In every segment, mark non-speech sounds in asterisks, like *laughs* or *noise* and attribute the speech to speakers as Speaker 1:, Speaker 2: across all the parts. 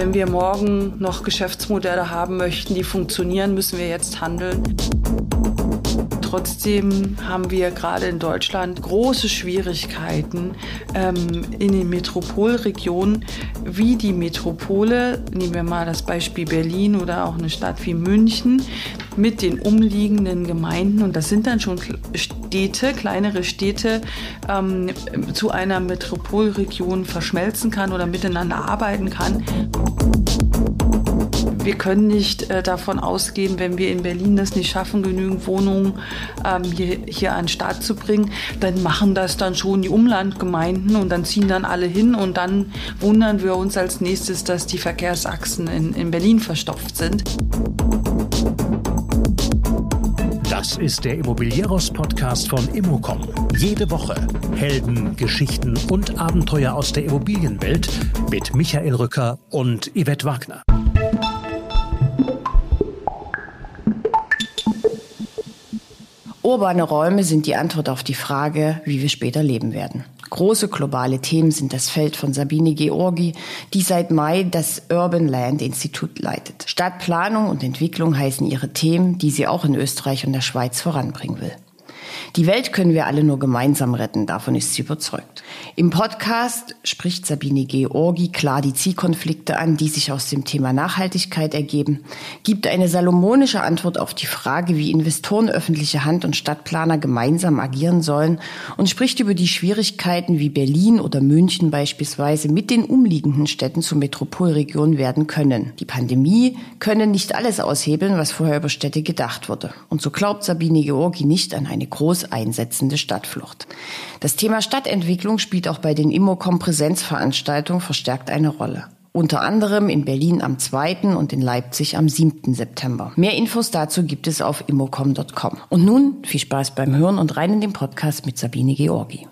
Speaker 1: wenn wir morgen noch Geschäftsmodelle haben möchten, die funktionieren, müssen wir jetzt handeln. Trotzdem haben wir gerade in Deutschland große Schwierigkeiten ähm, in den Metropolregionen, wie die Metropole, nehmen wir mal das Beispiel Berlin oder auch eine Stadt wie München, mit den umliegenden Gemeinden, und das sind dann schon Städte, kleinere Städte, ähm, zu einer Metropolregion verschmelzen kann oder miteinander arbeiten kann. Wir können nicht äh, davon ausgehen, wenn wir in Berlin das nicht schaffen, genügend Wohnungen ähm, hier, hier an den Start zu bringen, dann machen das dann schon die Umlandgemeinden und dann ziehen dann alle hin und dann wundern wir uns als nächstes, dass die Verkehrsachsen in, in Berlin verstopft sind.
Speaker 2: Ist der Immobilieros-Podcast von Immocom. Jede Woche Helden, Geschichten und Abenteuer aus der Immobilienwelt mit Michael Rücker und Yvette Wagner.
Speaker 3: Urbane Räume sind die Antwort auf die Frage, wie wir später leben werden. Große globale Themen sind das Feld von Sabine Georgi, die seit Mai das Urban Land Institut leitet. Stadtplanung und Entwicklung heißen ihre Themen, die sie auch in Österreich und der Schweiz voranbringen will. Die Welt können wir alle nur gemeinsam retten, davon ist sie überzeugt. Im Podcast spricht Sabine Georgi klar die Zielkonflikte an, die sich aus dem Thema Nachhaltigkeit ergeben, gibt eine salomonische Antwort auf die Frage, wie Investoren öffentliche Hand und Stadtplaner gemeinsam agieren sollen und spricht über die Schwierigkeiten, wie Berlin oder München beispielsweise mit den umliegenden Städten zur Metropolregion werden können. Die Pandemie könne nicht alles aushebeln, was vorher über Städte gedacht wurde. Und so glaubt Sabine Georgi nicht an eine große groß einsetzende Stadtflucht. Das Thema Stadtentwicklung spielt auch bei den Immocom-Präsenzveranstaltungen verstärkt eine Rolle. Unter anderem in Berlin am 2. und in Leipzig am 7. September. Mehr Infos dazu gibt es auf immocom.com. Und nun viel Spaß beim Hören und rein in den Podcast mit Sabine Georgi.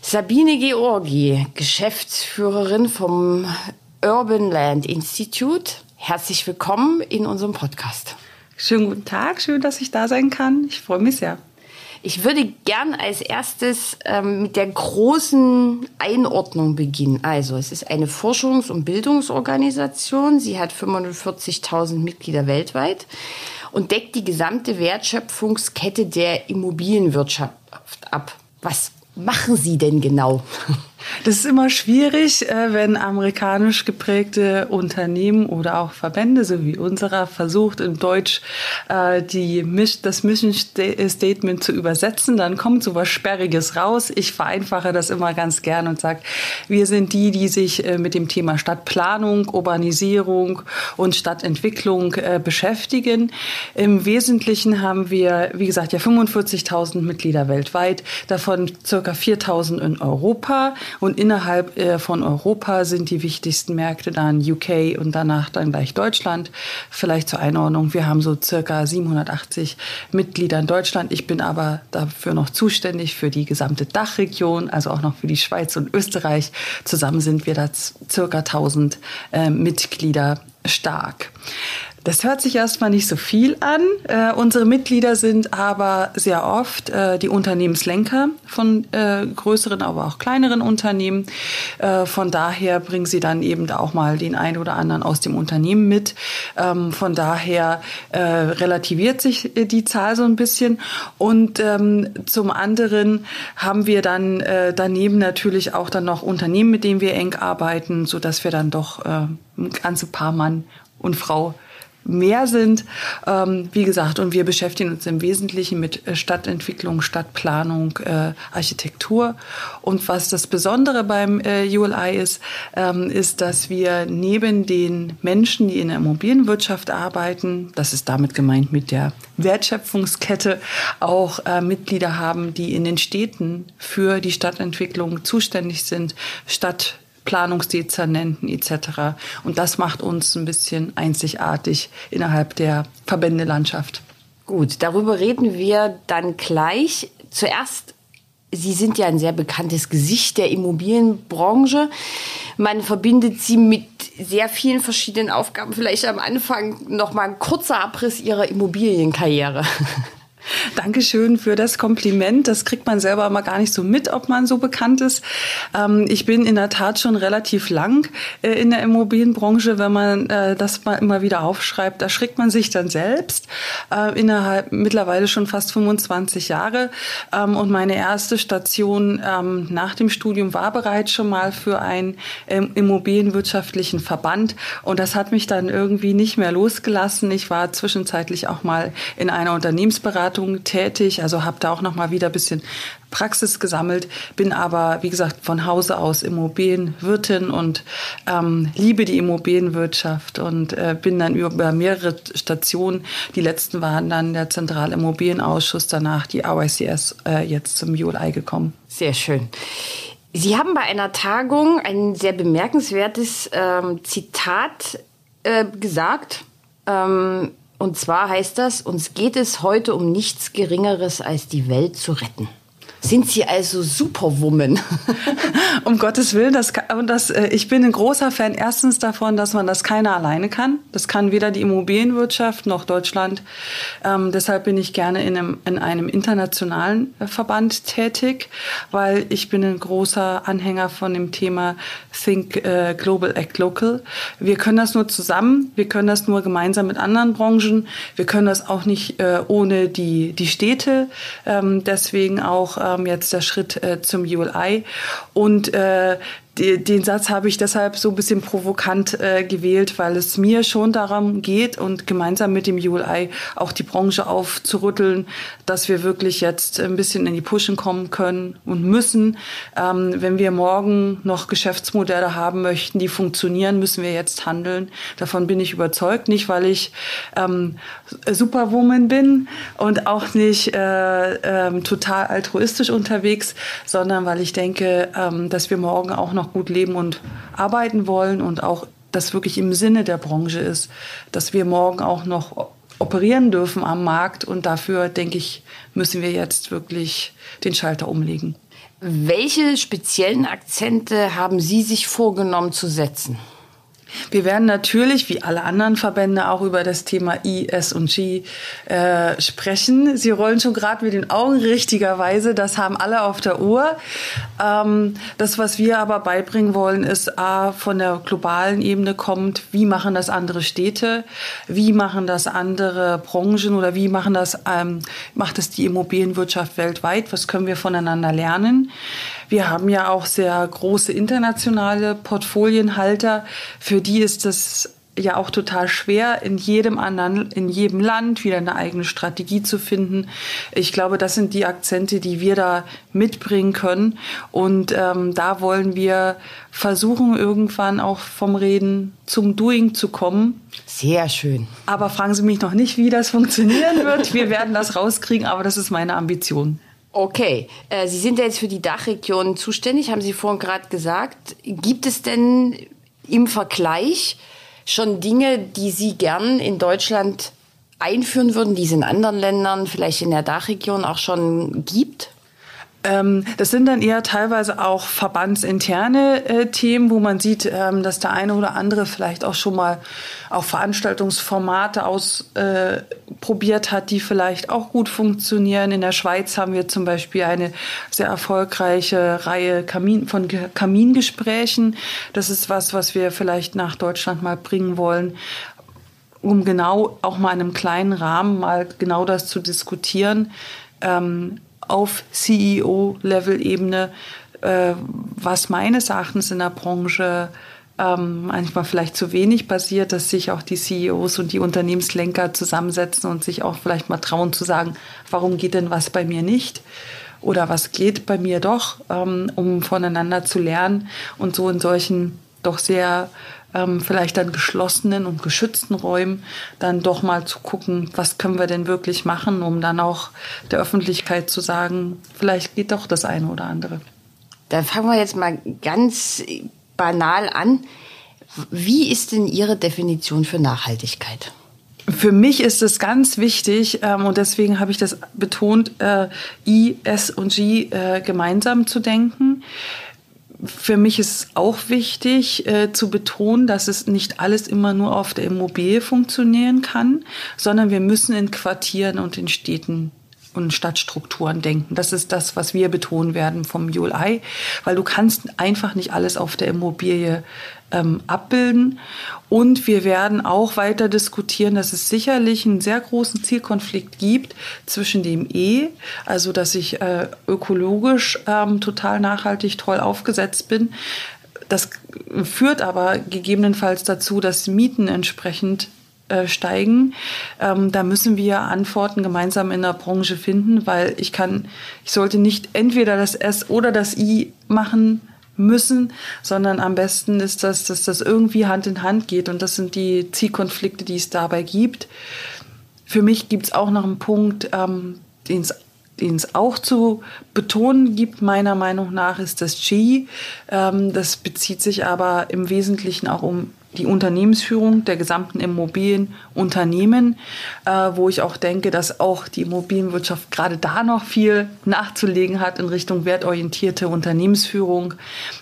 Speaker 3: Sabine Georgi, Geschäftsführerin vom Urban Land Institute. Herzlich willkommen in unserem Podcast.
Speaker 1: Schönen guten Tag, schön, dass ich da sein kann. Ich freue mich sehr.
Speaker 3: Ich würde gern als erstes ähm, mit der großen Einordnung beginnen. Also, es ist eine Forschungs- und Bildungsorganisation. Sie hat 45.000 Mitglieder weltweit und deckt die gesamte Wertschöpfungskette der Immobilienwirtschaft ab. Was machen Sie denn genau? *laughs*
Speaker 1: Das ist immer schwierig, äh, wenn amerikanisch geprägte Unternehmen oder auch Verbände, so wie unserer, versucht in Deutsch äh, die, das Mission Statement zu übersetzen. Dann kommt so was Sperriges raus. Ich vereinfache das immer ganz gern und sage, wir sind die, die sich äh, mit dem Thema Stadtplanung, Urbanisierung und Stadtentwicklung beschäftigen. Im Wesentlichen haben wir, wie gesagt, ja 45.000 Mitglieder weltweit, davon circa 4.000 in Europa und innerhalb äh, von Europa sind die wichtigsten Märkte dann UK und danach dann gleich Deutschland. Vielleicht zur Einordnung, wir haben so circa 780 Mitglieder in Deutschland. Ich bin aber dafür noch zuständig für die gesamte Dachregion, also auch noch für die Schweiz und Österreich. Zusammen sind wir da circa 1000 äh, Mitglieder stark. Das hört sich erstmal nicht so viel an. Äh, unsere Mitglieder sind aber sehr oft äh, die Unternehmenslenker von äh, größeren, aber auch kleineren Unternehmen. Äh, von daher bringen sie dann eben auch mal den einen oder anderen aus dem Unternehmen mit. Ähm, von daher äh, relativiert sich äh, die Zahl so ein bisschen. Und ähm, zum anderen haben wir dann daneben natürlich auch dann noch Unternehmen, mit denen wir eng arbeiten, so dass wir dann doch ein ganze paar Mann und Frau mehr sind. Ähm, wie gesagt, und wir beschäftigen uns im Wesentlichen mit äh, Stadtentwicklung, Stadtplanung, äh, Architektur. Und was das Besondere beim äh, ULI ist, ähm, ist, dass wir neben den Menschen, die in der Immobilienwirtschaft arbeiten, das ist damit gemeint mit der Wertschöpfungskette, auch äh, Mitglieder haben, die in den Städten für die Stadtentwicklung zuständig sind, Stadt Planungsdezernenten etc. Und das macht uns ein bisschen einzigartig innerhalb der Verbändelandschaft.
Speaker 3: Gut, darüber reden wir dann gleich. Zuerst, Sie sind ja ein sehr bekanntes Gesicht der Immobilienbranche. Man verbindet Sie mit sehr vielen verschiedenen Aufgaben. Vielleicht am Anfang noch mal ein kurzer Abriss Ihrer Immobilienkarriere. *laughs*
Speaker 1: Dankeschön für das Kompliment. Das kriegt man selber mal gar nicht so mit, ob man so bekannt ist. Ähm, ich bin in der Tat schon relativ lang äh, in der Immobilienbranche. Wenn man äh, das mal immer wieder aufschreibt, da schreckt man sich dann selbst. Äh, innerhalb mittlerweile schon fast 25 Jahre. Ähm, und meine erste Station ähm, nach dem Studium war bereits schon mal für einen ähm, immobilienwirtschaftlichen Verband. Und das hat mich dann irgendwie nicht mehr losgelassen. Ich war zwischenzeitlich auch mal in einer Unternehmensberatung Beratung tätig, also habe da auch noch mal wieder ein bisschen Praxis gesammelt, bin aber, wie gesagt, von Hause aus Immobilienwirtin und ähm, liebe die Immobilienwirtschaft und äh, bin dann über mehrere Stationen, die letzten waren dann der Zentrale Immobilienausschuss, danach die AYCS, äh, jetzt zum ULI gekommen.
Speaker 3: Sehr schön. Sie haben bei einer Tagung ein sehr bemerkenswertes ähm, Zitat äh, gesagt. Ähm, und zwar heißt das, uns geht es heute um nichts Geringeres als die Welt zu retten. Sind Sie also Superwoman? *laughs*
Speaker 1: um Gottes Willen, das, das, äh, ich bin ein großer Fan erstens davon, dass man das keiner alleine kann. Das kann weder die Immobilienwirtschaft noch Deutschland. Ähm, deshalb bin ich gerne in einem, in einem internationalen äh, Verband tätig, weil ich bin ein großer Anhänger von dem Thema Think äh, Global Act Local. Wir können das nur zusammen, wir können das nur gemeinsam mit anderen Branchen, wir können das auch nicht äh, ohne die, die Städte. Ähm, deswegen auch äh, jetzt der Schritt äh, zum ULI. Und äh, den Satz habe ich deshalb so ein bisschen provokant äh, gewählt, weil es mir schon darum geht und gemeinsam mit dem ULI auch die Branche aufzurütteln, dass wir wirklich jetzt ein bisschen in die Pushen kommen können und müssen. Ähm, wenn wir morgen noch Geschäftsmodelle haben möchten, die funktionieren, müssen wir jetzt handeln. Davon bin ich überzeugt. Nicht, weil ich ähm, Superwoman bin und auch nicht äh, ähm, total altruistisch unterwegs, sondern weil ich denke, ähm, dass wir morgen auch noch noch gut leben und arbeiten wollen und auch das wirklich im Sinne der Branche ist, dass wir morgen auch noch operieren dürfen am Markt und dafür, denke ich, müssen wir jetzt wirklich den Schalter umlegen.
Speaker 3: Welche speziellen Akzente haben Sie sich vorgenommen zu setzen?
Speaker 1: Wir werden natürlich, wie alle anderen Verbände, auch über das Thema I, S und G äh, sprechen. Sie rollen schon gerade mit den Augen richtigerweise. Das haben alle auf der Uhr. Ähm, das, was wir aber beibringen wollen, ist A, von der globalen Ebene kommt, wie machen das andere Städte, wie machen das andere Branchen oder wie machen das, ähm, macht es die Immobilienwirtschaft weltweit? Was können wir voneinander lernen? Wir haben ja auch sehr große internationale Portfolienhalter. Für die ist das ja auch total schwer, in jedem anderen, in jedem Land wieder eine eigene Strategie zu finden. Ich glaube, das sind die Akzente, die wir da mitbringen können. Und ähm, da wollen wir versuchen, irgendwann auch vom Reden zum Doing zu kommen.
Speaker 3: Sehr schön.
Speaker 1: Aber fragen Sie mich noch nicht, wie das funktionieren wird. Wir werden das rauskriegen, aber das ist meine Ambition.
Speaker 3: Okay, äh, Sie sind ja jetzt für die Dachregion zuständig, haben Sie vorhin gerade gesagt. Gibt es denn im Vergleich schon Dinge, die Sie gern in Deutschland einführen würden, die es in anderen Ländern, vielleicht in der Dachregion auch schon gibt?
Speaker 1: Ähm, das sind dann eher teilweise auch verbandsinterne äh, Themen, wo man sieht, ähm, dass der eine oder andere vielleicht auch schon mal auch Veranstaltungsformate ausprobiert äh, hat, die vielleicht auch gut funktionieren. In der Schweiz haben wir zum Beispiel eine sehr erfolgreiche Reihe Kamin, von Kamingesprächen. Das ist was, was wir vielleicht nach Deutschland mal bringen wollen um genau auch mal in einem kleinen Rahmen mal genau das zu diskutieren. Ähm, auf CEO-Level-Ebene, äh, was meines Erachtens in der Branche ähm, manchmal vielleicht zu wenig passiert, dass sich auch die CEOs und die Unternehmenslenker zusammensetzen und sich auch vielleicht mal trauen zu sagen, warum geht denn was bei mir nicht? Oder was geht bei mir doch, ähm, um voneinander zu lernen und so in solchen doch sehr ähm, vielleicht dann geschlossenen und geschützten Räumen dann doch mal zu gucken, was können wir denn wirklich machen, um dann auch der Öffentlichkeit zu sagen, vielleicht geht doch das eine oder andere.
Speaker 3: Dann fangen wir jetzt mal ganz banal an. Wie ist denn Ihre Definition für Nachhaltigkeit?
Speaker 1: Für mich ist es ganz wichtig ähm, und deswegen habe ich das betont, äh, I, S und G äh, gemeinsam zu denken für mich ist auch wichtig äh, zu betonen, dass es nicht alles immer nur auf der Immobilie funktionieren kann, sondern wir müssen in Quartieren und in Städten und Stadtstrukturen denken. Das ist das, was wir betonen werden vom ULI, weil du kannst einfach nicht alles auf der Immobilie ähm, abbilden. Und wir werden auch weiter diskutieren, dass es sicherlich einen sehr großen Zielkonflikt gibt zwischen dem E, also dass ich äh, ökologisch ähm, total nachhaltig toll aufgesetzt bin. Das führt aber gegebenenfalls dazu, dass Mieten entsprechend äh, steigen. Ähm, da müssen wir Antworten gemeinsam in der Branche finden, weil ich kann, ich sollte nicht entweder das S oder das I machen müssen, sondern am besten ist das, dass das irgendwie Hand in Hand geht. Und das sind die Zielkonflikte, die es dabei gibt. Für mich gibt es auch noch einen Punkt, ähm, den es den es auch zu betonen gibt, meiner Meinung nach, ist das G. Ähm, das bezieht sich aber im Wesentlichen auch um die Unternehmensführung der gesamten Immobilienunternehmen, äh, wo ich auch denke, dass auch die Immobilienwirtschaft gerade da noch viel nachzulegen hat in Richtung wertorientierte Unternehmensführung.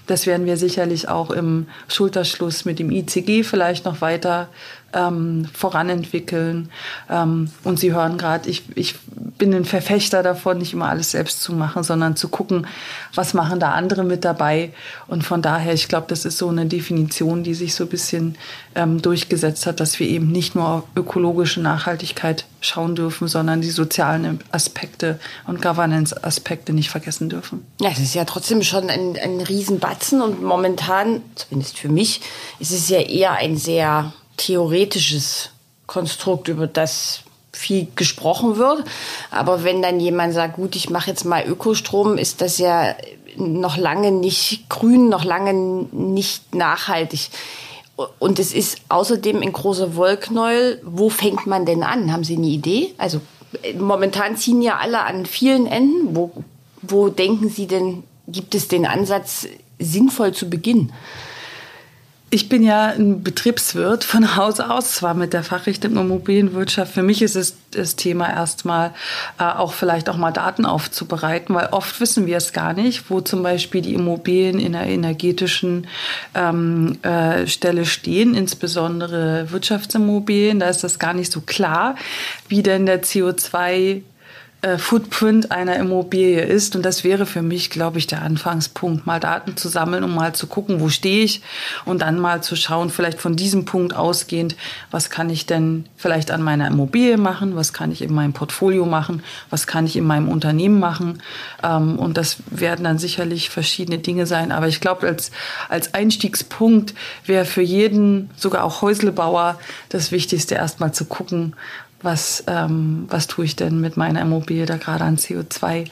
Speaker 1: Das werden wir sicherlich auch im Schulterschluss mit dem ICG vielleicht noch weiter ähm, voranentwickeln. Ähm, und Sie hören gerade, ich, ich bin ein Verfechter davon, nicht immer alles selbst zu machen, sondern zu gucken, was machen da andere mit dabei. Und von daher, ich glaube, das ist so eine Definition, die sich so ein bisschen ähm, durchgesetzt hat, dass wir eben nicht nur auf ökologische Nachhaltigkeit schauen dürfen, sondern die sozialen Aspekte und Governance-Aspekte nicht vergessen dürfen.
Speaker 3: Ja, das ist ja trotzdem schon ein, ein Riesenbatzen und momentan, zumindest für mich, ist es ja eher ein sehr theoretisches Konstrukt, über das viel gesprochen wird. Aber wenn dann jemand sagt, gut, ich mache jetzt mal Ökostrom, ist das ja noch lange nicht grün, noch lange nicht nachhaltig. Und es ist außerdem in großer Wollknäuel. Wo fängt man denn an? Haben Sie eine Idee? Also momentan ziehen ja alle an vielen Enden. Wo, wo denken Sie denn, gibt es den Ansatz, sinnvoll zu beginnen?
Speaker 1: Ich bin ja ein Betriebswirt von Haus aus, zwar mit der Fachrichtung Immobilienwirtschaft. Für mich ist es das Thema erstmal äh, auch vielleicht auch mal Daten aufzubereiten, weil oft wissen wir es gar nicht, wo zum Beispiel die Immobilien in der energetischen ähm, äh, Stelle stehen, insbesondere Wirtschaftsimmobilien. Da ist das gar nicht so klar, wie denn der CO2 äh, Footprint einer Immobilie ist. Und das wäre für mich, glaube ich, der Anfangspunkt, mal Daten zu sammeln, um mal zu gucken, wo stehe ich und dann mal zu schauen, vielleicht von diesem Punkt ausgehend, was kann ich denn vielleicht an meiner Immobilie machen, was kann ich in meinem Portfolio machen, was kann ich in meinem Unternehmen machen. Ähm, und das werden dann sicherlich verschiedene Dinge sein. Aber ich glaube, als, als Einstiegspunkt wäre für jeden, sogar auch Häuslebauer, das Wichtigste erstmal zu gucken, was, ähm, was tue ich denn mit meiner Immobilie da gerade an CO2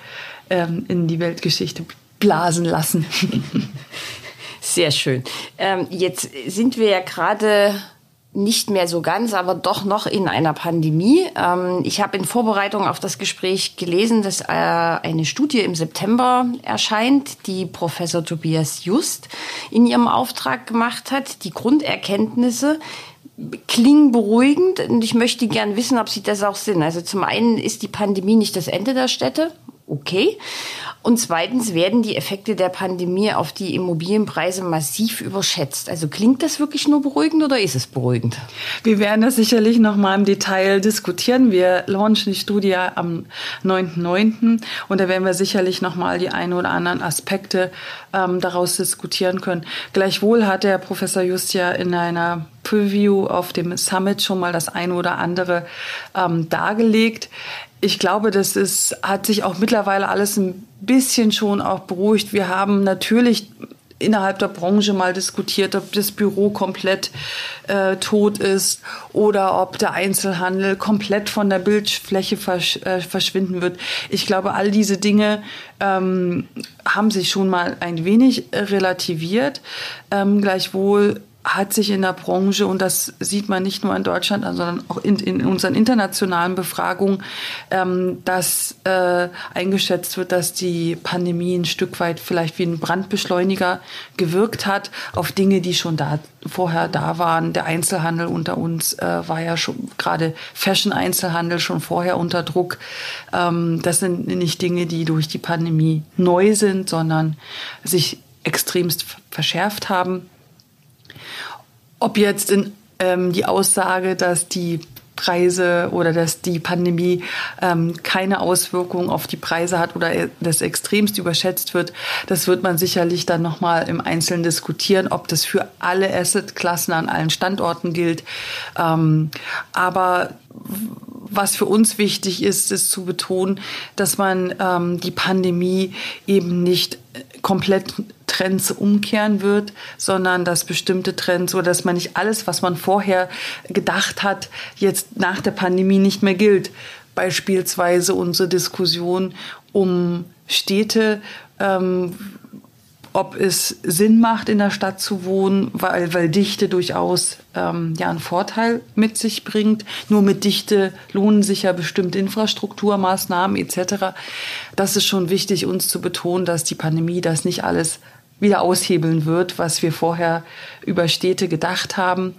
Speaker 1: ähm, in die Weltgeschichte blasen lassen. *laughs*
Speaker 3: Sehr schön. Ähm, jetzt sind wir ja gerade nicht mehr so ganz, aber doch noch in einer Pandemie. Ähm, ich habe in Vorbereitung auf das Gespräch gelesen, dass äh, eine Studie im September erscheint, die Professor Tobias Just in ihrem Auftrag gemacht hat. Die Grunderkenntnisse klingen beruhigend und ich möchte gern wissen, ob sie das auch sind. Also zum einen ist die Pandemie nicht das Ende der Städte, okay. Und zweitens werden die Effekte der Pandemie auf die Immobilienpreise massiv überschätzt. Also klingt das wirklich nur beruhigend oder ist es beruhigend?
Speaker 1: Wir werden das sicherlich noch mal im Detail diskutieren. Wir launchen die Studie am 9.9. und da werden wir sicherlich noch mal die ein oder anderen Aspekte ähm, daraus diskutieren können. Gleichwohl hat der Professor Justia in einer Preview auf dem Summit schon mal das eine oder andere ähm, dargelegt ich glaube, das ist, hat sich auch mittlerweile alles ein bisschen schon auch beruhigt. Wir haben natürlich innerhalb der Branche mal diskutiert, ob das Büro komplett äh, tot ist oder ob der Einzelhandel komplett von der Bildfläche versch äh, verschwinden wird. Ich glaube, all diese Dinge ähm, haben sich schon mal ein wenig relativiert. Ähm, gleichwohl hat sich in der Branche, und das sieht man nicht nur in Deutschland, sondern auch in, in unseren internationalen Befragungen, ähm, dass äh, eingeschätzt wird, dass die Pandemie ein Stück weit vielleicht wie ein Brandbeschleuniger gewirkt hat auf Dinge, die schon da vorher da waren. Der Einzelhandel unter uns äh, war ja schon gerade Fashion-Einzelhandel schon vorher unter Druck. Ähm, das sind nicht Dinge, die durch die Pandemie neu sind, sondern sich extremst verschärft haben. Ob jetzt in, ähm, die Aussage, dass die Preise oder dass die Pandemie ähm, keine Auswirkungen auf die Preise hat oder das extremst überschätzt wird, das wird man sicherlich dann nochmal im Einzelnen diskutieren, ob das für alle Assetklassen an allen Standorten gilt. Ähm, aber was für uns wichtig ist, ist zu betonen, dass man ähm, die Pandemie eben nicht komplett Trends umkehren wird, sondern dass bestimmte Trends oder dass man nicht alles, was man vorher gedacht hat, jetzt nach der Pandemie nicht mehr gilt. Beispielsweise unsere Diskussion um Städte, ähm, ob es Sinn macht, in der Stadt zu wohnen, weil, weil Dichte durchaus ähm, ja einen Vorteil mit sich bringt. Nur mit Dichte lohnen sich ja bestimmte Infrastrukturmaßnahmen etc. Das ist schon wichtig, uns zu betonen, dass die Pandemie das nicht alles wieder aushebeln wird, was wir vorher über Städte gedacht haben.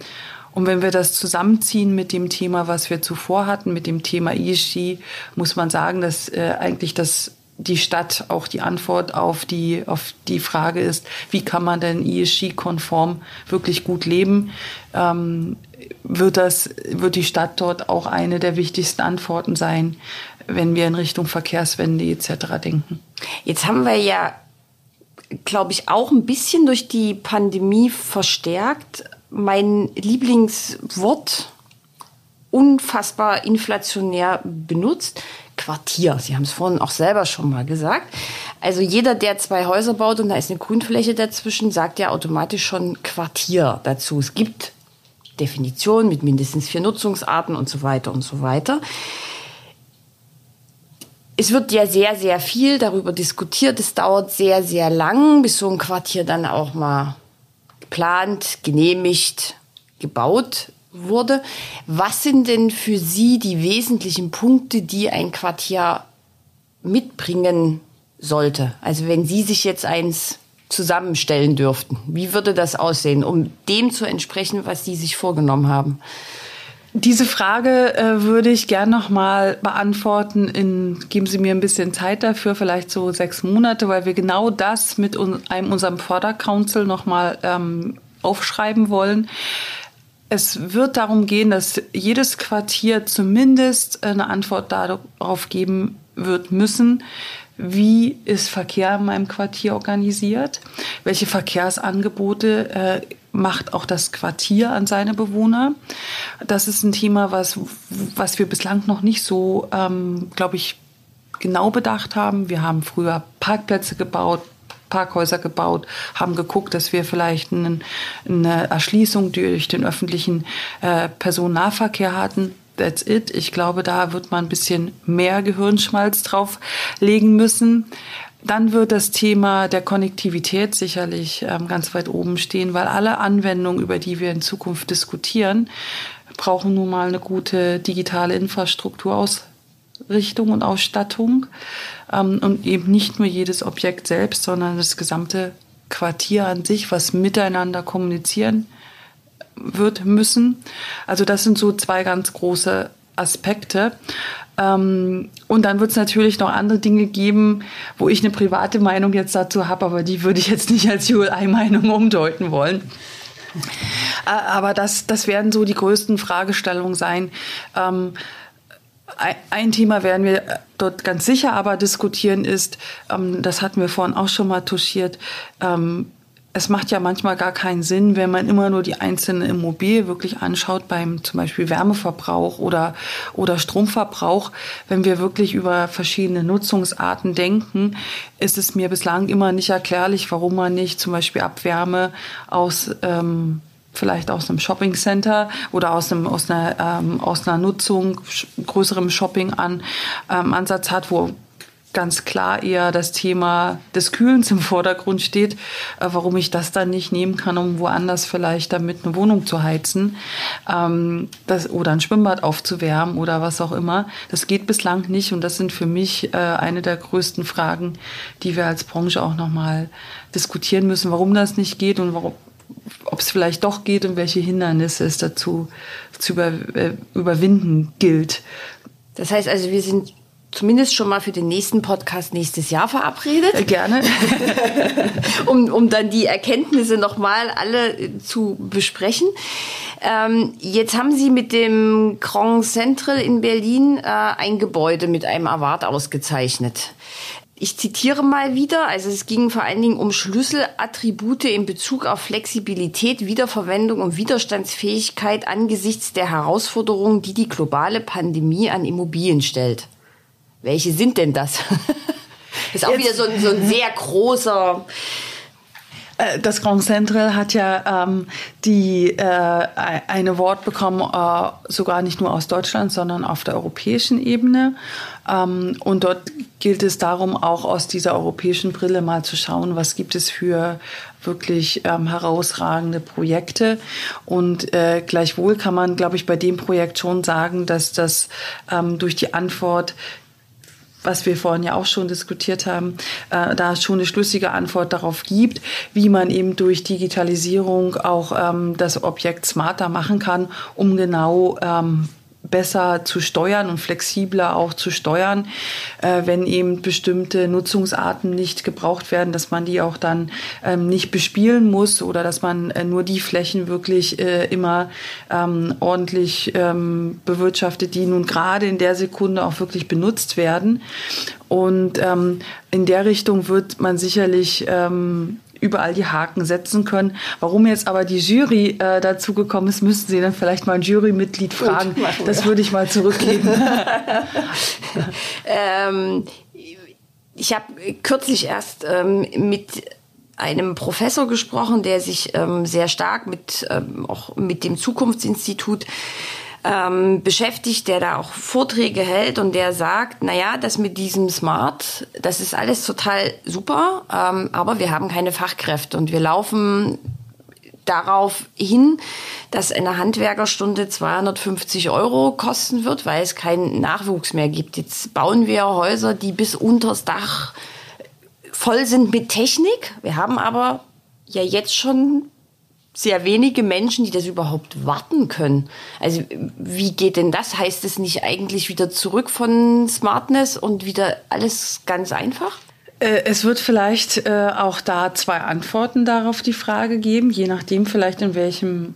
Speaker 1: Und wenn wir das zusammenziehen mit dem Thema, was wir zuvor hatten, mit dem Thema ESG, muss man sagen, dass äh, eigentlich das die Stadt auch die Antwort auf die, auf die Frage ist, wie kann man denn ESG-konform wirklich gut leben, ähm, wird, das, wird die Stadt dort auch eine der wichtigsten Antworten sein, wenn wir in Richtung Verkehrswende etc. denken.
Speaker 3: Jetzt haben wir ja, glaube ich, auch ein bisschen durch die Pandemie verstärkt mein Lieblingswort unfassbar inflationär benutzt. Quartier. Sie haben es vorhin auch selber schon mal gesagt. Also jeder, der zwei Häuser baut und da ist eine Grünfläche dazwischen, sagt ja automatisch schon Quartier dazu. Es gibt Definitionen mit mindestens vier Nutzungsarten und so weiter und so weiter. Es wird ja sehr, sehr viel darüber diskutiert. Es dauert sehr, sehr lang, bis so ein Quartier dann auch mal geplant, genehmigt, gebaut wurde. Was sind denn für Sie die wesentlichen Punkte, die ein Quartier mitbringen sollte? Also wenn Sie sich jetzt eins zusammenstellen dürften, wie würde das aussehen, um dem zu entsprechen, was Sie sich vorgenommen haben?
Speaker 1: Diese Frage äh, würde ich gern noch mal beantworten. In, geben Sie mir ein bisschen Zeit dafür, vielleicht so sechs Monate, weil wir genau das mit un, einem unserem Fördercouncil noch mal ähm, aufschreiben wollen. Es wird darum gehen, dass jedes Quartier zumindest eine Antwort darauf geben wird müssen, wie ist Verkehr in meinem Quartier organisiert, welche Verkehrsangebote äh, macht auch das Quartier an seine Bewohner. Das ist ein Thema, was, was wir bislang noch nicht so, ähm, glaube ich, genau bedacht haben. Wir haben früher Parkplätze gebaut, Parkhäuser gebaut, haben geguckt, dass wir vielleicht einen, eine Erschließung durch den öffentlichen äh, Personennahverkehr hatten. That's it. Ich glaube, da wird man ein bisschen mehr Gehirnschmalz drauf legen müssen. Dann wird das Thema der Konnektivität sicherlich ähm, ganz weit oben stehen, weil alle Anwendungen, über die wir in Zukunft diskutieren, brauchen nun mal eine gute digitale Infrastruktur aus Richtung und Ausstattung ähm, und eben nicht nur jedes Objekt selbst, sondern das gesamte Quartier an sich, was miteinander kommunizieren wird müssen. Also das sind so zwei ganz große Aspekte. Ähm, und dann wird es natürlich noch andere Dinge geben, wo ich eine private Meinung jetzt dazu habe, aber die würde ich jetzt nicht als ULI-Meinung umdeuten wollen. Äh, aber das, das werden so die größten Fragestellungen sein. Ähm, ein Thema werden wir dort ganz sicher aber diskutieren ist, ähm, das hatten wir vorhin auch schon mal touchiert, ähm, es macht ja manchmal gar keinen Sinn, wenn man immer nur die einzelne Immobilie wirklich anschaut, beim zum Beispiel Wärmeverbrauch oder, oder Stromverbrauch. Wenn wir wirklich über verschiedene Nutzungsarten denken, ist es mir bislang immer nicht erklärlich, warum man nicht zum Beispiel Abwärme aus ähm, vielleicht aus einem Shoppingcenter oder aus, einem, aus, einer, ähm, aus einer Nutzung, größerem Shopping an, ähm, Ansatz hat, wo ganz klar eher das Thema des Kühlens im Vordergrund steht, äh, warum ich das dann nicht nehmen kann, um woanders vielleicht damit eine Wohnung zu heizen ähm, das, oder ein Schwimmbad aufzuwärmen oder was auch immer. Das geht bislang nicht und das sind für mich äh, eine der größten Fragen, die wir als Branche auch nochmal diskutieren müssen, warum das nicht geht und warum, ob es vielleicht doch geht und welche Hindernisse es dazu zu über, äh, überwinden gilt.
Speaker 3: Das heißt also, wir sind zumindest schon mal für den nächsten Podcast nächstes Jahr verabredet.
Speaker 1: Äh, gerne. *laughs*
Speaker 3: um, um dann die Erkenntnisse nochmal alle zu besprechen. Ähm, jetzt haben Sie mit dem Grand Central in Berlin äh, ein Gebäude mit einem Award ausgezeichnet. Ich zitiere mal wieder, also es ging vor allen Dingen um Schlüsselattribute in Bezug auf Flexibilität, Wiederverwendung und Widerstandsfähigkeit angesichts der Herausforderungen, die die globale Pandemie an Immobilien stellt. Welche sind denn das? *laughs* das ist auch Jetzt, wieder so ein, so ein sehr großer
Speaker 1: das Grand Central hat ja ähm, die äh, ein Award bekommen, äh, sogar nicht nur aus Deutschland, sondern auf der europäischen Ebene. Ähm, und dort gilt es darum, auch aus dieser europäischen Brille mal zu schauen, was gibt es für wirklich ähm, herausragende Projekte. Und äh, gleichwohl kann man, glaube ich, bei dem Projekt schon sagen, dass das ähm, durch die Antwort was wir vorhin ja auch schon diskutiert haben, äh, da schon eine schlüssige Antwort darauf gibt, wie man eben durch Digitalisierung auch ähm, das Objekt smarter machen kann, um genau ähm, besser zu steuern und flexibler auch zu steuern, äh, wenn eben bestimmte Nutzungsarten nicht gebraucht werden, dass man die auch dann ähm, nicht bespielen muss oder dass man äh, nur die Flächen wirklich äh, immer ähm, ordentlich ähm, bewirtschaftet, die nun gerade in der Sekunde auch wirklich benutzt werden. Und ähm, in der Richtung wird man sicherlich ähm, überall die Haken setzen können. Warum jetzt aber die Jury äh, dazu gekommen ist, müssten Sie dann vielleicht mal ein Jurymitglied fragen. Gut, das würde ich mal zurückgeben. *laughs* *laughs*
Speaker 3: ähm, ich habe kürzlich erst ähm, mit einem Professor gesprochen, der sich ähm, sehr stark mit ähm, auch mit dem Zukunftsinstitut ähm, beschäftigt, der da auch Vorträge hält und der sagt, na ja, das mit diesem Smart, das ist alles total super, ähm, aber wir haben keine Fachkräfte und wir laufen darauf hin, dass eine Handwerkerstunde 250 Euro kosten wird, weil es keinen Nachwuchs mehr gibt. Jetzt bauen wir Häuser, die bis unters Dach voll sind mit Technik. Wir haben aber ja jetzt schon sehr wenige Menschen, die das überhaupt warten können. Also wie geht denn das? Heißt es nicht eigentlich wieder zurück von Smartness und wieder alles ganz einfach?
Speaker 1: Äh, es wird vielleicht äh, auch da zwei Antworten darauf die Frage geben, je nachdem vielleicht in welchem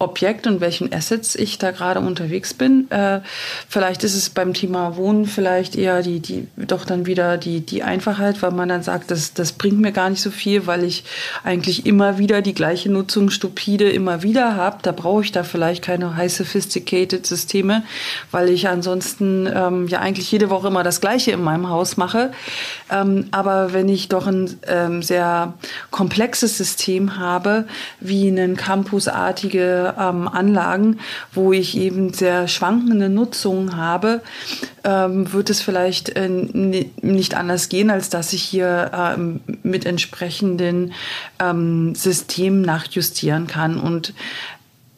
Speaker 1: Objekt und welchen Assets ich da gerade unterwegs bin. Äh, vielleicht ist es beim Thema Wohnen vielleicht eher die, die, doch dann wieder die, die Einfachheit, weil man dann sagt, das, das bringt mir gar nicht so viel, weil ich eigentlich immer wieder die gleiche Nutzung stupide immer wieder habe. Da brauche ich da vielleicht keine high sophisticated Systeme, weil ich ansonsten ähm, ja eigentlich jede Woche immer das Gleiche in meinem Haus mache. Ähm, aber wenn ich doch ein ähm, sehr komplexes System habe, wie einen campusartige ähm, Anlagen, wo ich eben sehr schwankende Nutzung habe, ähm, wird es vielleicht äh, nicht anders gehen, als dass ich hier ähm, mit entsprechenden ähm, Systemen nachjustieren kann. Und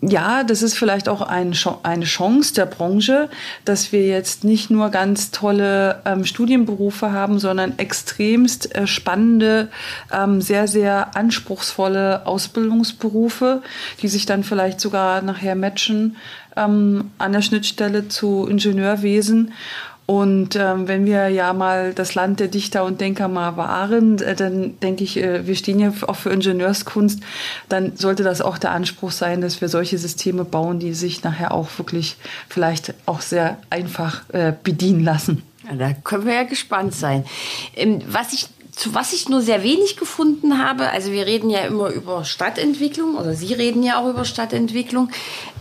Speaker 1: ja, das ist vielleicht auch ein, eine Chance der Branche, dass wir jetzt nicht nur ganz tolle ähm, Studienberufe haben, sondern extremst äh, spannende, ähm, sehr, sehr anspruchsvolle Ausbildungsberufe, die sich dann vielleicht sogar nachher matchen ähm, an der Schnittstelle zu Ingenieurwesen. Und ähm, wenn wir ja mal das Land der Dichter und Denker mal waren, äh, dann denke ich, äh, wir stehen ja auch für Ingenieurskunst, dann sollte das auch der Anspruch sein, dass wir solche Systeme bauen, die sich nachher auch wirklich vielleicht auch sehr einfach äh, bedienen lassen.
Speaker 3: Ja, da können wir ja gespannt sein. Ähm, was ich zu was ich nur sehr wenig gefunden habe, also wir reden ja immer über Stadtentwicklung oder Sie reden ja auch über Stadtentwicklung.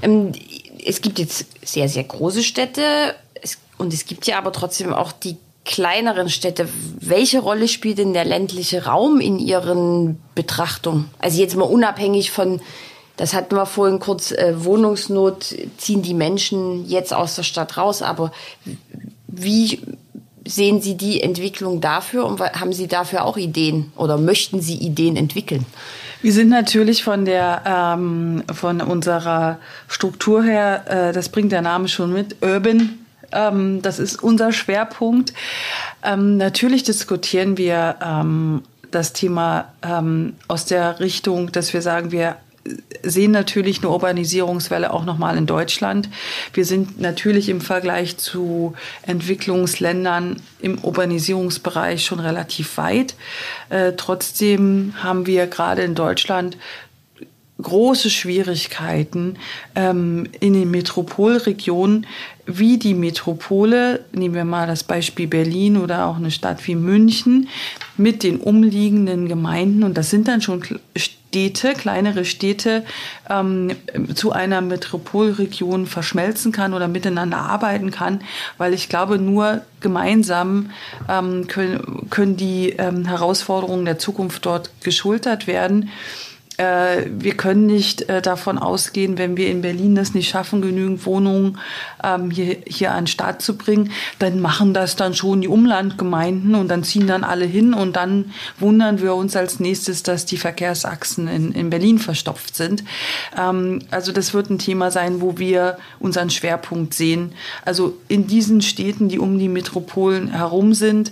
Speaker 3: Ähm, es gibt jetzt sehr, sehr große Städte und es gibt ja aber trotzdem auch die kleineren Städte. Welche Rolle spielt denn der ländliche Raum in Ihren Betrachtungen? Also jetzt mal unabhängig von, das hatten wir vorhin kurz, äh, Wohnungsnot ziehen die Menschen jetzt aus der Stadt raus, aber wie sehen Sie die Entwicklung dafür und haben Sie dafür auch Ideen oder möchten Sie Ideen entwickeln?
Speaker 1: Wir sind natürlich von der ähm, von unserer Struktur her, äh, das bringt der Name schon mit, Urban ähm, das ist unser Schwerpunkt. Ähm, natürlich diskutieren wir ähm, das Thema ähm, aus der Richtung, dass wir sagen, wir sehen natürlich eine Urbanisierungswelle auch nochmal in Deutschland. Wir sind natürlich im Vergleich zu Entwicklungsländern im Urbanisierungsbereich schon relativ weit. Äh, trotzdem haben wir gerade in Deutschland große Schwierigkeiten ähm, in den Metropolregionen, wie die Metropole, nehmen wir mal das Beispiel Berlin oder auch eine Stadt wie München, mit den umliegenden Gemeinden, und das sind dann schon Städte, kleinere Städte, ähm, zu einer Metropolregion verschmelzen kann oder miteinander arbeiten kann, weil ich glaube, nur gemeinsam ähm, können, können die ähm, Herausforderungen der Zukunft dort geschultert werden. Äh, wir können nicht äh, davon ausgehen, wenn wir in Berlin es nicht schaffen, genügend Wohnungen ähm, hier, hier an den Start zu bringen, dann machen das dann schon die Umlandgemeinden und dann ziehen dann alle hin und dann wundern wir uns als nächstes, dass die Verkehrsachsen in, in Berlin verstopft sind. Ähm, also das wird ein Thema sein, wo wir unseren Schwerpunkt sehen. Also in diesen Städten, die um die Metropolen herum sind,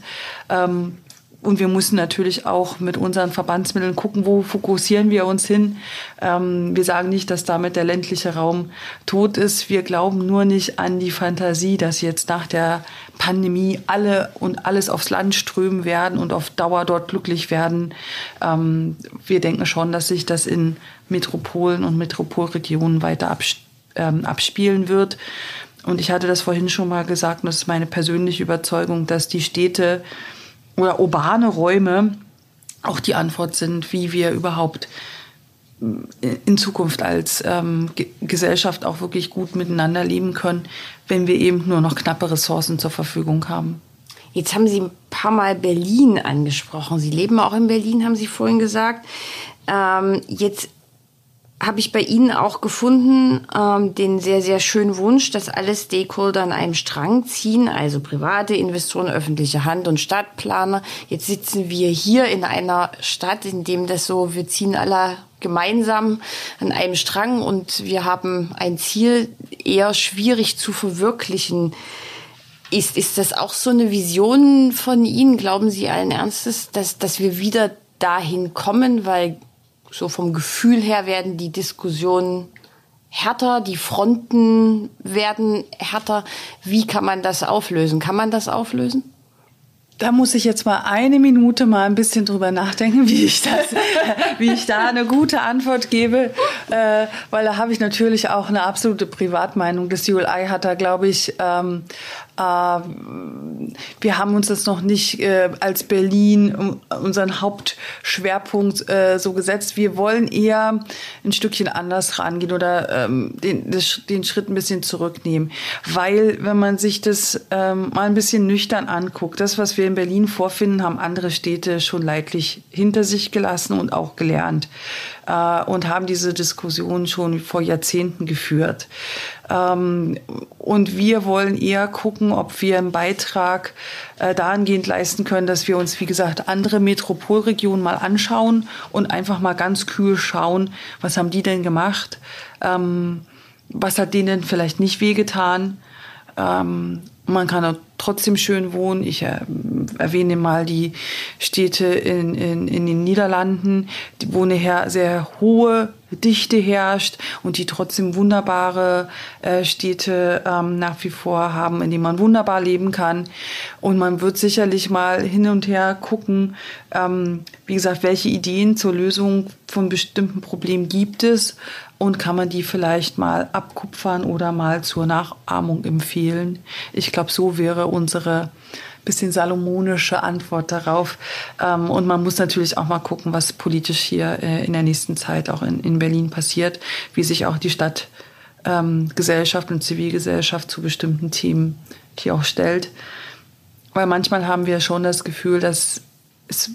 Speaker 1: ähm, und wir müssen natürlich auch mit unseren Verbandsmitteln gucken, wo fokussieren wir uns hin. Ähm, wir sagen nicht, dass damit der ländliche Raum tot ist. Wir glauben nur nicht an die Fantasie, dass jetzt nach der Pandemie alle und alles aufs Land strömen werden und auf Dauer dort glücklich werden. Ähm, wir denken schon, dass sich das in Metropolen und Metropolregionen weiter ähm, abspielen wird. Und ich hatte das vorhin schon mal gesagt, und das ist meine persönliche Überzeugung, dass die Städte oder urbane Räume auch die Antwort sind, wie wir überhaupt äh, in Zukunft als ähm, Gesellschaft auch wirklich gut miteinander leben können, wenn wir eben nur noch knappe Ressourcen zur Verfügung haben.
Speaker 3: Jetzt haben Sie ein paar Mal Berlin angesprochen. Sie leben auch in Berlin, haben Sie vorhin gesagt. Ähm, jetzt habe ich bei Ihnen auch gefunden ähm, den sehr, sehr schönen Wunsch, dass alle Stakeholder an einem Strang ziehen, also private Investoren, öffentliche Hand und Stadtplaner. Jetzt sitzen wir hier in einer Stadt, in dem das so, wir ziehen alle gemeinsam an einem Strang und wir haben ein Ziel eher schwierig zu verwirklichen. Ist, ist das auch so eine Vision von Ihnen? Glauben Sie allen Ernstes, dass, dass wir wieder dahin kommen? Weil so vom Gefühl her werden die Diskussionen härter, die Fronten werden härter. Wie kann man das auflösen? Kann man das auflösen?
Speaker 1: Da muss ich jetzt mal eine Minute mal ein bisschen drüber nachdenken, *laughs* wie ich das, wie ich da eine gute Antwort gebe, äh, weil da habe ich natürlich auch eine absolute Privatmeinung. Das ULI hat da, glaube ich, ähm, äh, wir haben uns das noch nicht äh, als Berlin unseren Hauptschwerpunkt äh, so gesetzt. Wir wollen eher ein Stückchen anders rangehen oder ähm, den, den Schritt ein bisschen zurücknehmen. Weil, wenn man sich das ähm, mal ein bisschen nüchtern anguckt, das, was wir in Berlin vorfinden, haben andere Städte schon leidlich hinter sich gelassen und auch gelernt äh, und haben diese Diskussion schon vor Jahrzehnten geführt. Ähm, und wir wollen eher gucken, ob wir einen Beitrag äh, dahingehend leisten können, dass wir uns, wie gesagt, andere Metropolregionen mal anschauen und einfach mal ganz kühl schauen, was haben die denn gemacht, ähm, was hat denen vielleicht nicht wehgetan. Ähm, man kann trotzdem schön wohnen. Ich äh, erwähne mal die Städte in, in, in den Niederlanden, wo eine sehr hohe Dichte herrscht und die trotzdem wunderbare äh, Städte ähm, nach wie vor haben, in denen man wunderbar leben kann. Und man wird sicherlich mal hin und her gucken, ähm, wie gesagt, welche Ideen zur Lösung von bestimmten Problemen gibt es und kann man die vielleicht mal abkupfern oder mal zur Nachahmung empfehlen. Ich glaube, so wäre unsere bisschen salomonische Antwort darauf. Ähm, und man muss natürlich auch mal gucken, was politisch hier äh, in der nächsten Zeit auch in, in Berlin passiert, wie sich auch die Stadtgesellschaft ähm, und Zivilgesellschaft zu bestimmten Themen hier auch stellt. Weil manchmal haben wir schon das Gefühl, dass es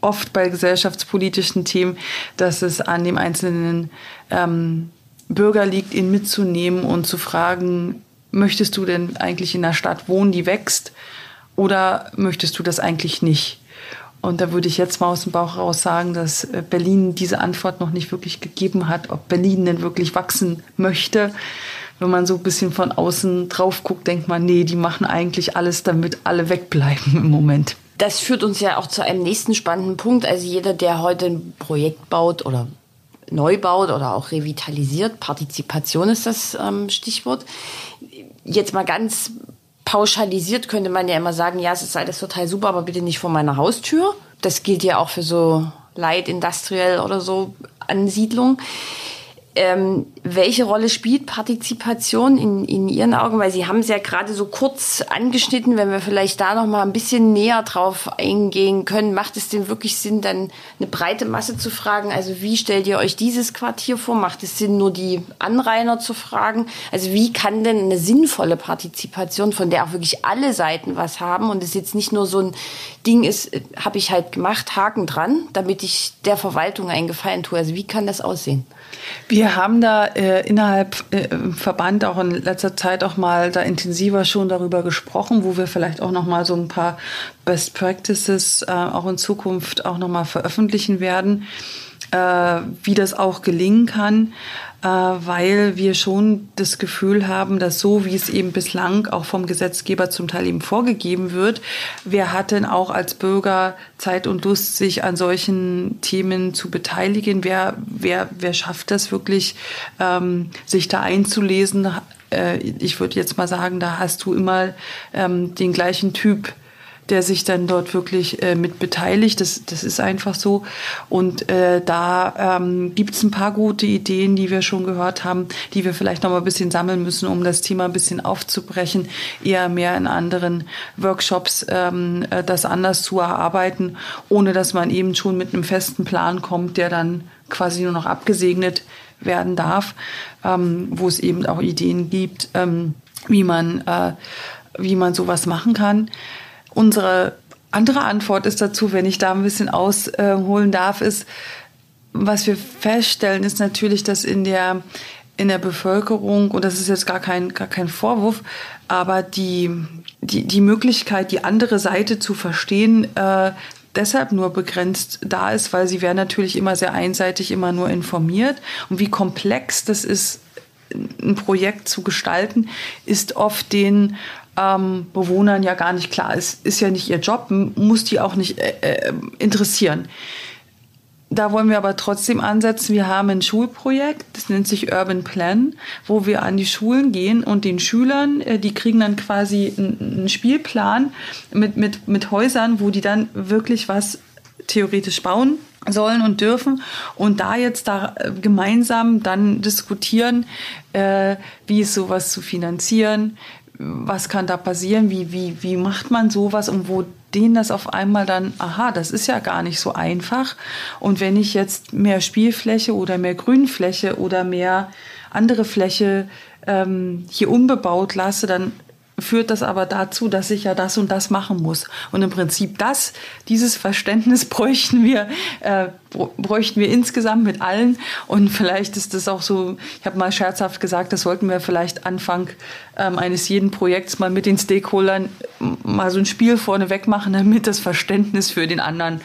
Speaker 1: oft bei gesellschaftspolitischen Themen, dass es an dem einzelnen ähm, Bürger liegt, ihn mitzunehmen und zu fragen, möchtest du denn eigentlich in einer Stadt wohnen, die wächst, oder möchtest du das eigentlich nicht? Und da würde ich jetzt mal aus dem Bauch raus sagen, dass äh, Berlin diese Antwort noch nicht wirklich gegeben hat, ob Berlin denn wirklich wachsen möchte. Wenn man so ein bisschen von außen drauf guckt, denkt man, nee, die machen eigentlich alles, damit alle wegbleiben im Moment.
Speaker 3: Das führt uns ja auch zu einem nächsten spannenden Punkt. Also jeder, der heute ein Projekt baut oder neu baut oder auch revitalisiert. Partizipation ist das ähm, Stichwort. Jetzt mal ganz pauschalisiert könnte man ja immer sagen, ja, es ist alles total super, aber bitte nicht vor meiner Haustür. Das gilt ja auch für so Light Industrial oder so Ansiedlungen. Ähm, welche Rolle spielt Partizipation in, in Ihren Augen? Weil Sie haben es ja gerade so kurz angeschnitten, wenn wir vielleicht da noch mal ein bisschen näher drauf eingehen können. Macht es denn wirklich Sinn, dann eine breite Masse zu fragen? Also wie stellt ihr euch dieses Quartier vor? Macht es Sinn, nur die Anrainer zu fragen? Also wie kann denn eine sinnvolle Partizipation, von der auch wirklich alle Seiten was haben und es jetzt nicht nur so ein Ding ist, äh, habe ich halt gemacht, Haken dran, damit ich der Verwaltung einen Gefallen tue? Also wie kann das aussehen?
Speaker 1: Wir haben da äh, innerhalb äh, im Verband auch in letzter Zeit auch mal da intensiver schon darüber gesprochen, wo wir vielleicht auch noch mal so ein paar Best Practices äh, auch in Zukunft auch noch mal veröffentlichen werden, wie das auch gelingen kann. Äh, weil wir schon das Gefühl haben, dass so wie es eben bislang auch vom Gesetzgeber zum Teil eben vorgegeben wird, wer hat denn auch als Bürger Zeit und Lust, sich an solchen Themen zu beteiligen? Wer, wer, wer schafft das wirklich, ähm, sich da einzulesen? Äh, ich würde jetzt mal sagen, da hast du immer ähm, den gleichen Typ der sich dann dort wirklich äh, mit beteiligt. Das, das ist einfach so. Und äh, da ähm, gibt es ein paar gute Ideen, die wir schon gehört haben, die wir vielleicht noch mal ein bisschen sammeln müssen, um das Thema ein bisschen aufzubrechen, eher mehr in anderen Workshops ähm, äh, das anders zu erarbeiten, ohne dass man eben schon mit einem festen Plan kommt, der dann quasi nur noch abgesegnet werden darf, ähm, wo es eben auch Ideen gibt, ähm, wie man äh, wie man sowas machen kann. Unsere andere Antwort ist dazu, wenn ich da ein bisschen ausholen darf, ist, was wir feststellen, ist natürlich, dass in der, in der Bevölkerung, und das ist jetzt gar kein, gar kein Vorwurf, aber die, die, die Möglichkeit, die andere Seite zu verstehen, äh, deshalb nur begrenzt da ist, weil sie werden natürlich immer sehr einseitig immer nur informiert. Und wie komplex das ist, ein Projekt zu gestalten, ist oft den ähm, Bewohnern ja gar nicht klar ist. Ist ja nicht ihr Job, muss die auch nicht äh, äh, interessieren. Da wollen wir aber trotzdem ansetzen. Wir haben ein Schulprojekt, das nennt sich Urban Plan, wo wir an die Schulen gehen und den Schülern, äh, die kriegen dann quasi einen Spielplan mit, mit, mit Häusern, wo die dann wirklich was theoretisch bauen sollen und dürfen und da jetzt da äh, gemeinsam dann diskutieren, äh, wie ist sowas zu finanzieren, was kann da passieren, wie, wie, wie macht man sowas und wo denen das auf einmal dann, aha, das ist ja gar nicht so einfach. Und wenn ich jetzt mehr Spielfläche oder mehr Grünfläche oder mehr andere Fläche ähm, hier unbebaut lasse, dann führt das aber dazu, dass ich ja das und das machen muss. Und im Prinzip das, dieses Verständnis *laughs* bräuchten wir, äh, bräuchten wir insgesamt mit allen. Und vielleicht ist das auch so, ich habe mal scherzhaft gesagt, das sollten wir vielleicht Anfang ähm, eines jeden Projekts mal mit den Stakeholdern mal so ein Spiel vorneweg machen, damit das Verständnis für den anderen,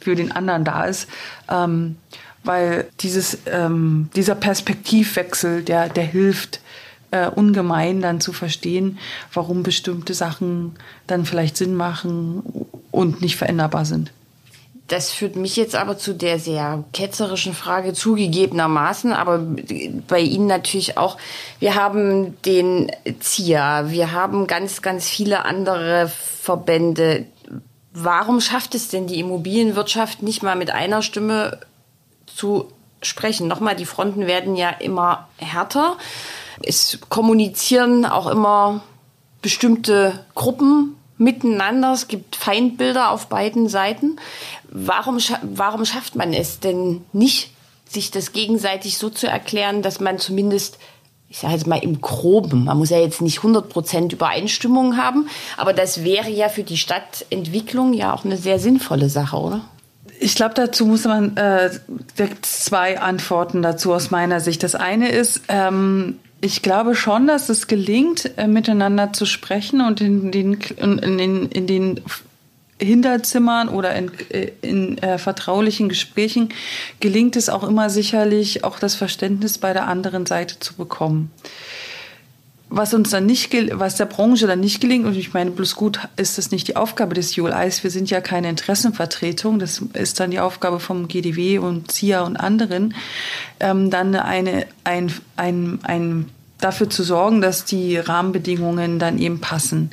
Speaker 1: für den anderen da ist. Ähm, weil dieses, ähm, dieser Perspektivwechsel, der, der hilft, äh, ungemein dann zu verstehen, warum bestimmte Sachen dann vielleicht Sinn machen und nicht veränderbar sind.
Speaker 3: Das führt mich jetzt aber zu der sehr ketzerischen Frage zugegebenermaßen, aber bei Ihnen natürlich auch. Wir haben den ZIA, wir haben ganz, ganz viele andere Verbände. Warum schafft es denn die Immobilienwirtschaft nicht mal mit einer Stimme zu sprechen? Nochmal, die Fronten werden ja immer härter. Es kommunizieren auch immer bestimmte Gruppen miteinander. Es gibt Feindbilder auf beiden Seiten. Warum, warum schafft man es denn nicht, sich das gegenseitig so zu erklären, dass man zumindest ich sage jetzt mal im Groben, man muss ja jetzt nicht 100% Übereinstimmung haben, aber das wäre ja für die Stadtentwicklung ja auch eine sehr sinnvolle Sache, oder?
Speaker 1: Ich glaube, dazu muss man äh, zwei Antworten dazu aus meiner Sicht. Das eine ist, ähm, ich glaube schon, dass es gelingt, äh, miteinander zu sprechen und in den, in, in, in den Hinterzimmern oder in, äh, in äh, vertraulichen Gesprächen gelingt es auch immer sicherlich, auch das Verständnis bei der anderen Seite zu bekommen. Was uns dann nicht, was der Branche dann nicht gelingt, und ich meine, bloß gut ist das nicht die Aufgabe des ULIs. Wir sind ja keine Interessenvertretung. Das ist dann die Aufgabe vom GDW und CIA und anderen, ähm, dann eine, ein, ein, ein, dafür zu sorgen, dass die Rahmenbedingungen dann eben passen.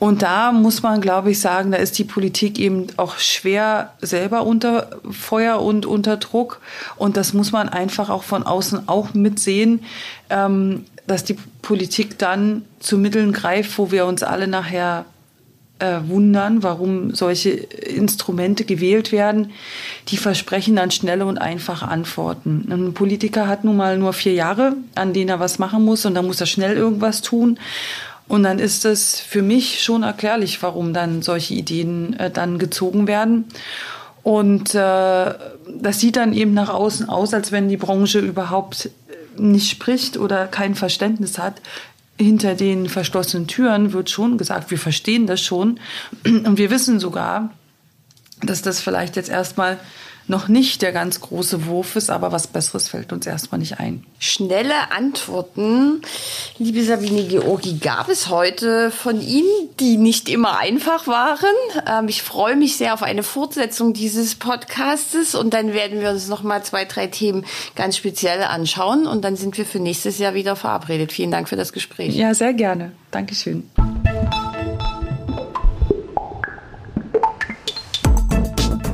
Speaker 1: Und da muss man, glaube ich, sagen, da ist die Politik eben auch schwer selber unter Feuer und unter Druck. Und das muss man einfach auch von außen auch mitsehen, ähm, dass die Politik dann zu Mitteln greift, wo wir uns alle nachher äh, wundern, warum solche Instrumente gewählt werden. Die versprechen dann schnelle und einfache Antworten. Ein Politiker hat nun mal nur vier Jahre, an denen er was machen muss und dann muss er schnell irgendwas tun. Und dann ist es für mich schon erklärlich, warum dann solche Ideen äh, dann gezogen werden. Und äh, das sieht dann eben nach außen aus, als wenn die Branche überhaupt nicht spricht oder kein Verständnis hat, hinter den verschlossenen Türen wird schon gesagt, wir verstehen das schon. Und wir wissen sogar, dass das vielleicht jetzt erstmal noch nicht der ganz große Wurf ist, aber was Besseres fällt uns erstmal nicht ein.
Speaker 3: Schnelle Antworten, liebe Sabine Georgi, gab es heute von Ihnen, die nicht immer einfach waren. Ähm, ich freue mich sehr auf eine Fortsetzung dieses Podcastes und dann werden wir uns noch mal zwei, drei Themen ganz speziell anschauen und dann sind wir für nächstes Jahr wieder verabredet. Vielen Dank für das Gespräch.
Speaker 1: Ja, sehr gerne. Dankeschön.